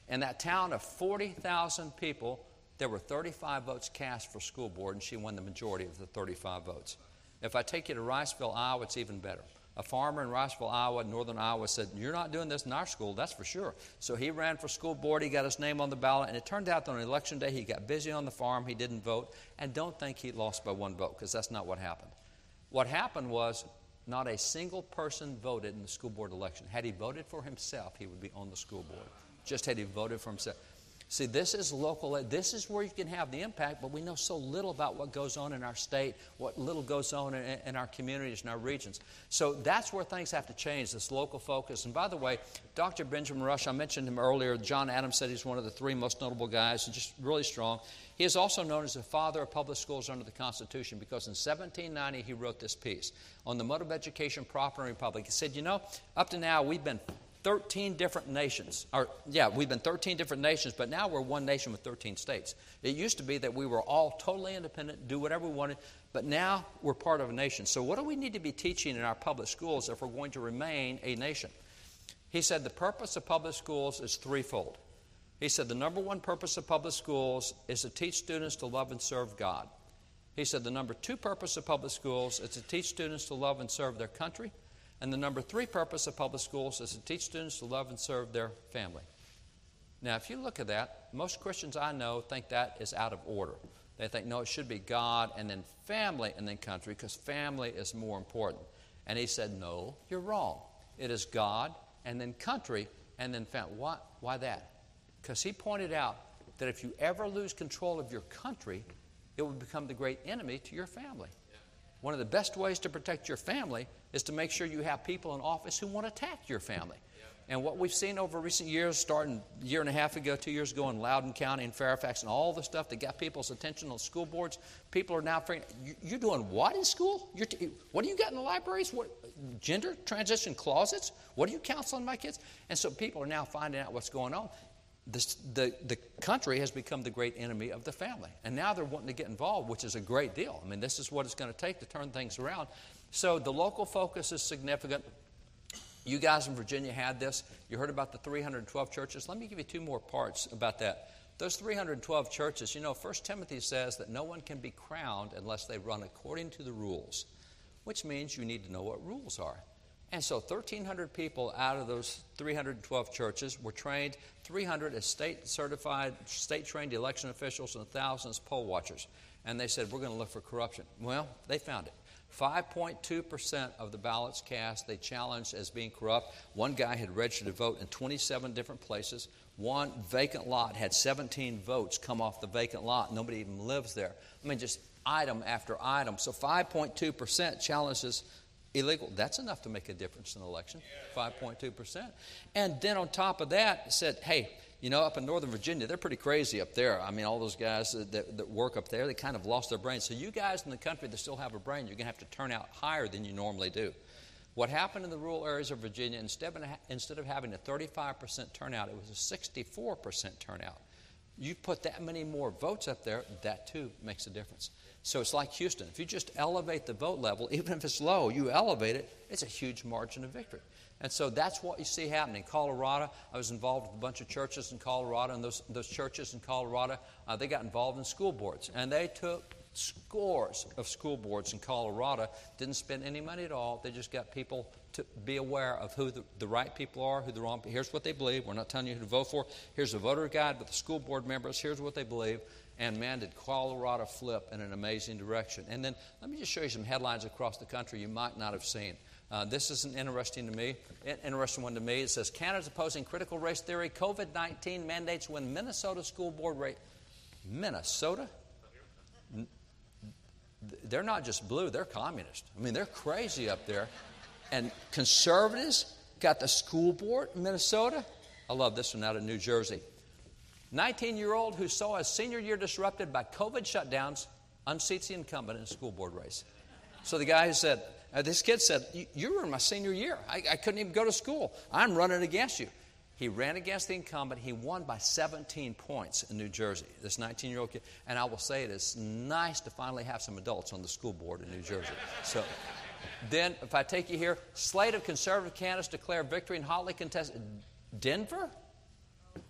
In that town of 40,000 people, there were 35 votes cast for school board, and she won the majority of the 35 votes. If I take you to Riceville, Iowa, it's even better. A farmer in Riceville, Iowa, northern Iowa, said, You're not doing this in our school, that's for sure. So he ran for school board, he got his name on the ballot, and it turned out that on election day he got busy on the farm, he didn't vote, and don't think he lost by one vote, because that's not what happened. What happened was not a single person voted in the school board election. Had he voted for himself, he would be on the school board. Just had he voted for himself. See, this is local. This is where you can have the impact, but we know so little about what goes on in our state, what little goes on in, in, our communities and our regions. So that's where things have to change, this local focus. And by the way, Dr. Benjamin Rush, I mentioned him earlier. John Adams said he's one of the three most notable guys, just really strong. He is also known as the father of public schools under the Constitution because in 1790 he wrote this piece on the mode of education proper in republic. He said, You know, up to now we've been 13 different nations. Or, yeah, we've been 13 different nations, but now we're one nation with 13 states. It used to be that we were all totally independent, do whatever we wanted, but now we're part of a nation. So, what do we need to be teaching in our public schools if we're going to remain a nation? He said the purpose of public schools is threefold. He said the number one purpose of public schools is to teach students to love and serve God. He said the number two purpose of public schools is to teach students to love and serve their country. And the number three purpose of public schools is to teach students to love and serve their family. Now, if you look at that, most Christians I know think that is out of order. They think, no, it should be God and then family and then country because family is more important. And he said, no, you're wrong. It is God and then country and then family. Why, why that? Because he pointed out that if you ever lose control of your country, it will become the great enemy to your family. One of the best ways to protect your family is to make sure you have people in office who want to attack your family. And what we've seen over recent years, starting a year and a half ago, two years ago in Loudoun County and Fairfax, and all the stuff that got people's attention on school boards, people are now figuring, you're doing what in school? T- what do you got in the libraries? What, gender transition closets? What are you counseling my kids? And so people are now finding out what's going on this, the, the country has become the great enemy of the family. And now they're wanting to get involved, which is a great deal. I mean, this is what it's going to take to turn things around. So the local focus is significant. You guys in Virginia had this. You heard about the 312 churches. Let me give you two more parts about that. Those 312 churches, you know, First Timothy says that no one can be crowned unless they run according to the rules, which means you need to know what rules are. And so 1,300 people out of those 312 churches were trained, 300 as state certified, state trained election officials, and thousands poll watchers. And they said, We're going to look for corruption. Well, they found it. 5.2% of the ballots cast they challenged as being corrupt. One guy had registered to vote in 27 different places. One vacant lot had 17 votes come off the vacant lot. Nobody even lives there. I mean, just item after item. So 5.2% challenges illegal. That's enough to make a difference in an election, 5.2%. And then on top of that, said, hey, you know, up in Northern Virginia, they're pretty crazy up there. I mean, all those guys that, that work up there, they kind of lost their brains. So, you guys in the country that still have a brain, you're going to have to turn out higher than you normally do. What happened in the rural areas of Virginia, instead of, instead of having a 35% turnout, it was a 64% turnout. You put that many more votes up there, that too makes a difference. So it's like Houston. If you just elevate the vote level, even if it's low, you elevate it, it's a huge margin of victory. And so that's what you see happening. Colorado, I was involved with a bunch of churches in Colorado, and those, those churches in Colorado, uh, they got involved in school boards. And they took scores of school boards in Colorado, didn't spend any money at all. They just got people to be aware of who the, the right people are, who the wrong Here's what they believe. We're not telling you who to vote for. Here's a voter guide with the school board members. Here's what they believe. And man, did Colorado flip in an amazing direction. And then let me just show you some headlines across the country you might not have seen. Uh, this is an interesting to me, interesting one to me. It says Canada's opposing critical race theory. COVID 19 mandates when Minnesota school board. Minnesota? They're not just blue, they're communist. I mean, they're crazy up there. And conservatives got the school board in Minnesota. I love this one out of New Jersey. 19 year old who saw his senior year disrupted by COVID shutdowns unseats the incumbent in a school board race. So the guy who said, uh, this kid said, You were in my senior year. I, I couldn't even go to school. I'm running against you. He ran against the incumbent. He won by 17 points in New Jersey, this 19 year old kid. And I will say it is nice to finally have some adults on the school board in New Jersey. So then, if I take you here, slate of conservative candidates declare victory in hotly contested Denver?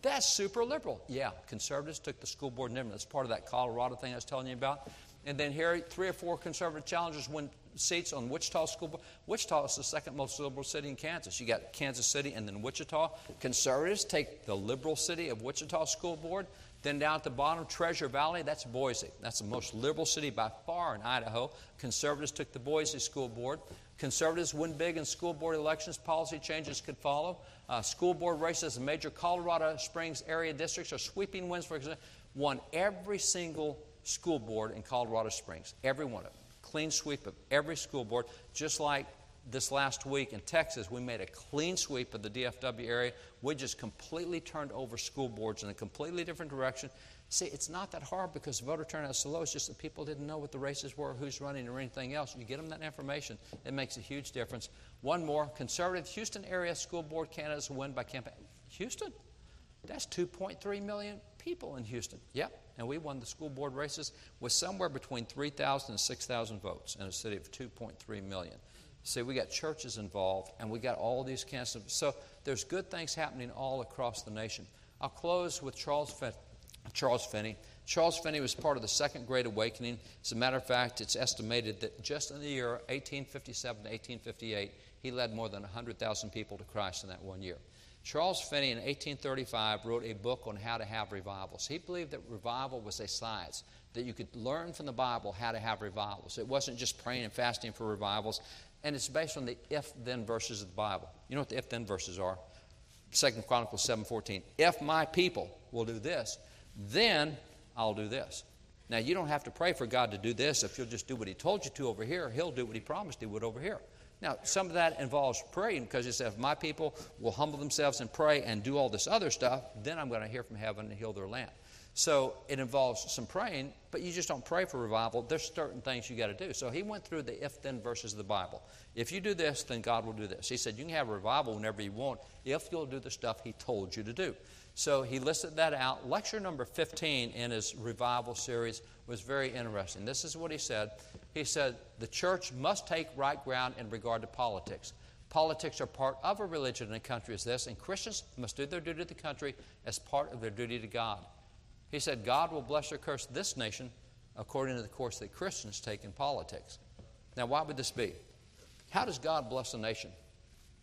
That's super liberal. Yeah, conservatives took the school board in That's part of that Colorado thing I was telling you about. And then here, three or four conservative challengers win seats on Wichita School Board. Wichita is the second most liberal city in Kansas. You got Kansas City and then Wichita. Conservatives take the liberal city of Wichita School Board. Then down at the bottom, Treasure Valley, that's Boise. That's the most liberal city by far in Idaho. Conservatives took the Boise School Board. Conservatives win big in school board elections. Policy changes could follow. Uh, school board races in major Colorado Springs area districts are sweeping wins, for example, won every single school board in Colorado Springs, every one of them. Clean sweep of every school board, just like this last week in Texas, we made a clean sweep of the DFW area. We just completely turned over school boards in a completely different direction. See, it's not that hard because voter turnout is so low. It's just that people didn't know what the races were, who's running, or anything else. You get them that information, it makes a huge difference. One more conservative Houston area school board candidates win by campaign. Houston? That's 2.3 million people in Houston. Yep. And we won the school board races with somewhere between 3,000 and 6,000 votes in a city of 2.3 million. See, we got churches involved, and we got all these of. So there's good things happening all across the nation. I'll close with Charles, Charles Finney. Charles Finney was part of the Second Great Awakening. As a matter of fact, it's estimated that just in the year 1857 to 1858, he led more than 100,000 people to Christ in that one year. Charles Finney in 1835 wrote a book on how to have revivals. He believed that revival was a science, that you could learn from the Bible how to have revivals. It wasn't just praying and fasting for revivals, and it's based on the if-then verses of the Bible. You know what the if-then verses are? Second Chronicles 7:14. If my people will do this, then I'll do this. Now you don't have to pray for God to do this. If you'll just do what He told you to over here, He'll do what He promised He would over here. Now, some of that involves praying because he said, if my people will humble themselves and pray and do all this other stuff, then I'm going to hear from heaven and heal their land. So it involves some praying, but you just don't pray for revival. There's certain things you got to do. So he went through the if then verses of the Bible. If you do this, then God will do this. He said, You can have revival whenever you want if you'll do the stuff he told you to do. So he listed that out. Lecture number 15 in his revival series was very interesting. This is what he said. He said, The church must take right ground in regard to politics. Politics are part of a religion in a country as this, and Christians must do their duty to the country as part of their duty to God. He said, God will bless or curse this nation according to the course that Christians take in politics. Now, why would this be? How does God bless a nation?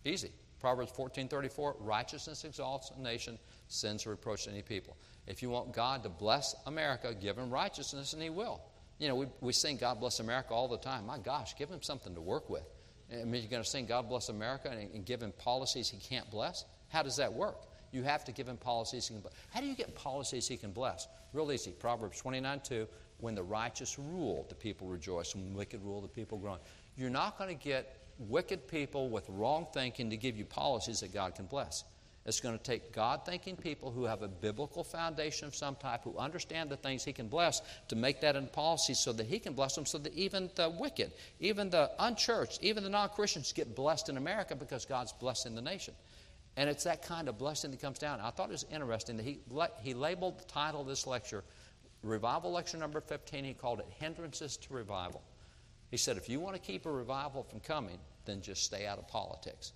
Easy. Proverbs 14:34, righteousness exalts a nation, sins reproach any people. If you want God to bless America, give him righteousness and he will. You know, we, we sing God bless America all the time. My gosh, give him something to work with. I mean, you're going to sing God bless America and, and give him policies he can't bless? How does that work? You have to give him policies he can bless. How do you get policies he can bless? Real easy. Proverbs 29 2. When the righteous rule, the people rejoice. When wicked rule, the people groan. You're not going to get wicked people with wrong thinking to give you policies that God can bless. It's going to take God thinking people who have a biblical foundation of some type, who understand the things He can bless, to make that in policy so that He can bless them, so that even the wicked, even the unchurched, even the non Christians get blessed in America because God's blessing the nation. And it's that kind of blessing that comes down. I thought it was interesting that he, he labeled the title of this lecture, Revival Lecture number 15, he called it Hindrances to Revival. He said, if you want to keep a revival from coming, then just stay out of politics.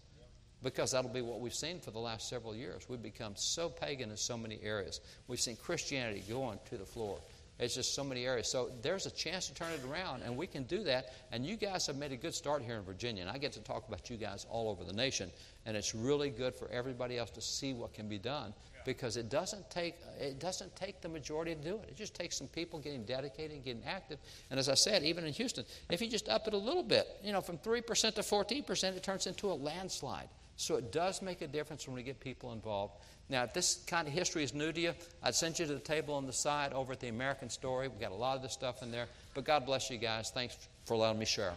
Because that'll be what we've seen for the last several years. We've become so pagan in so many areas. We've seen Christianity going to the floor. It's just so many areas. So there's a chance to turn it around, and we can do that. And you guys have made a good start here in Virginia, and I get to talk about you guys all over the nation. And it's really good for everybody else to see what can be done because it doesn't take it doesn't take the majority to do it. It just takes some people getting dedicated, getting active. And as I said, even in Houston, if you just up it a little bit, you know, from three percent to fourteen percent, it turns into a landslide. So it does make a difference when we get people involved. Now, if this kind of history is new to you, I'd send you to the table on the side over at the American Story. We've got a lot of this stuff in there. But God bless you guys. Thanks for allowing me to share.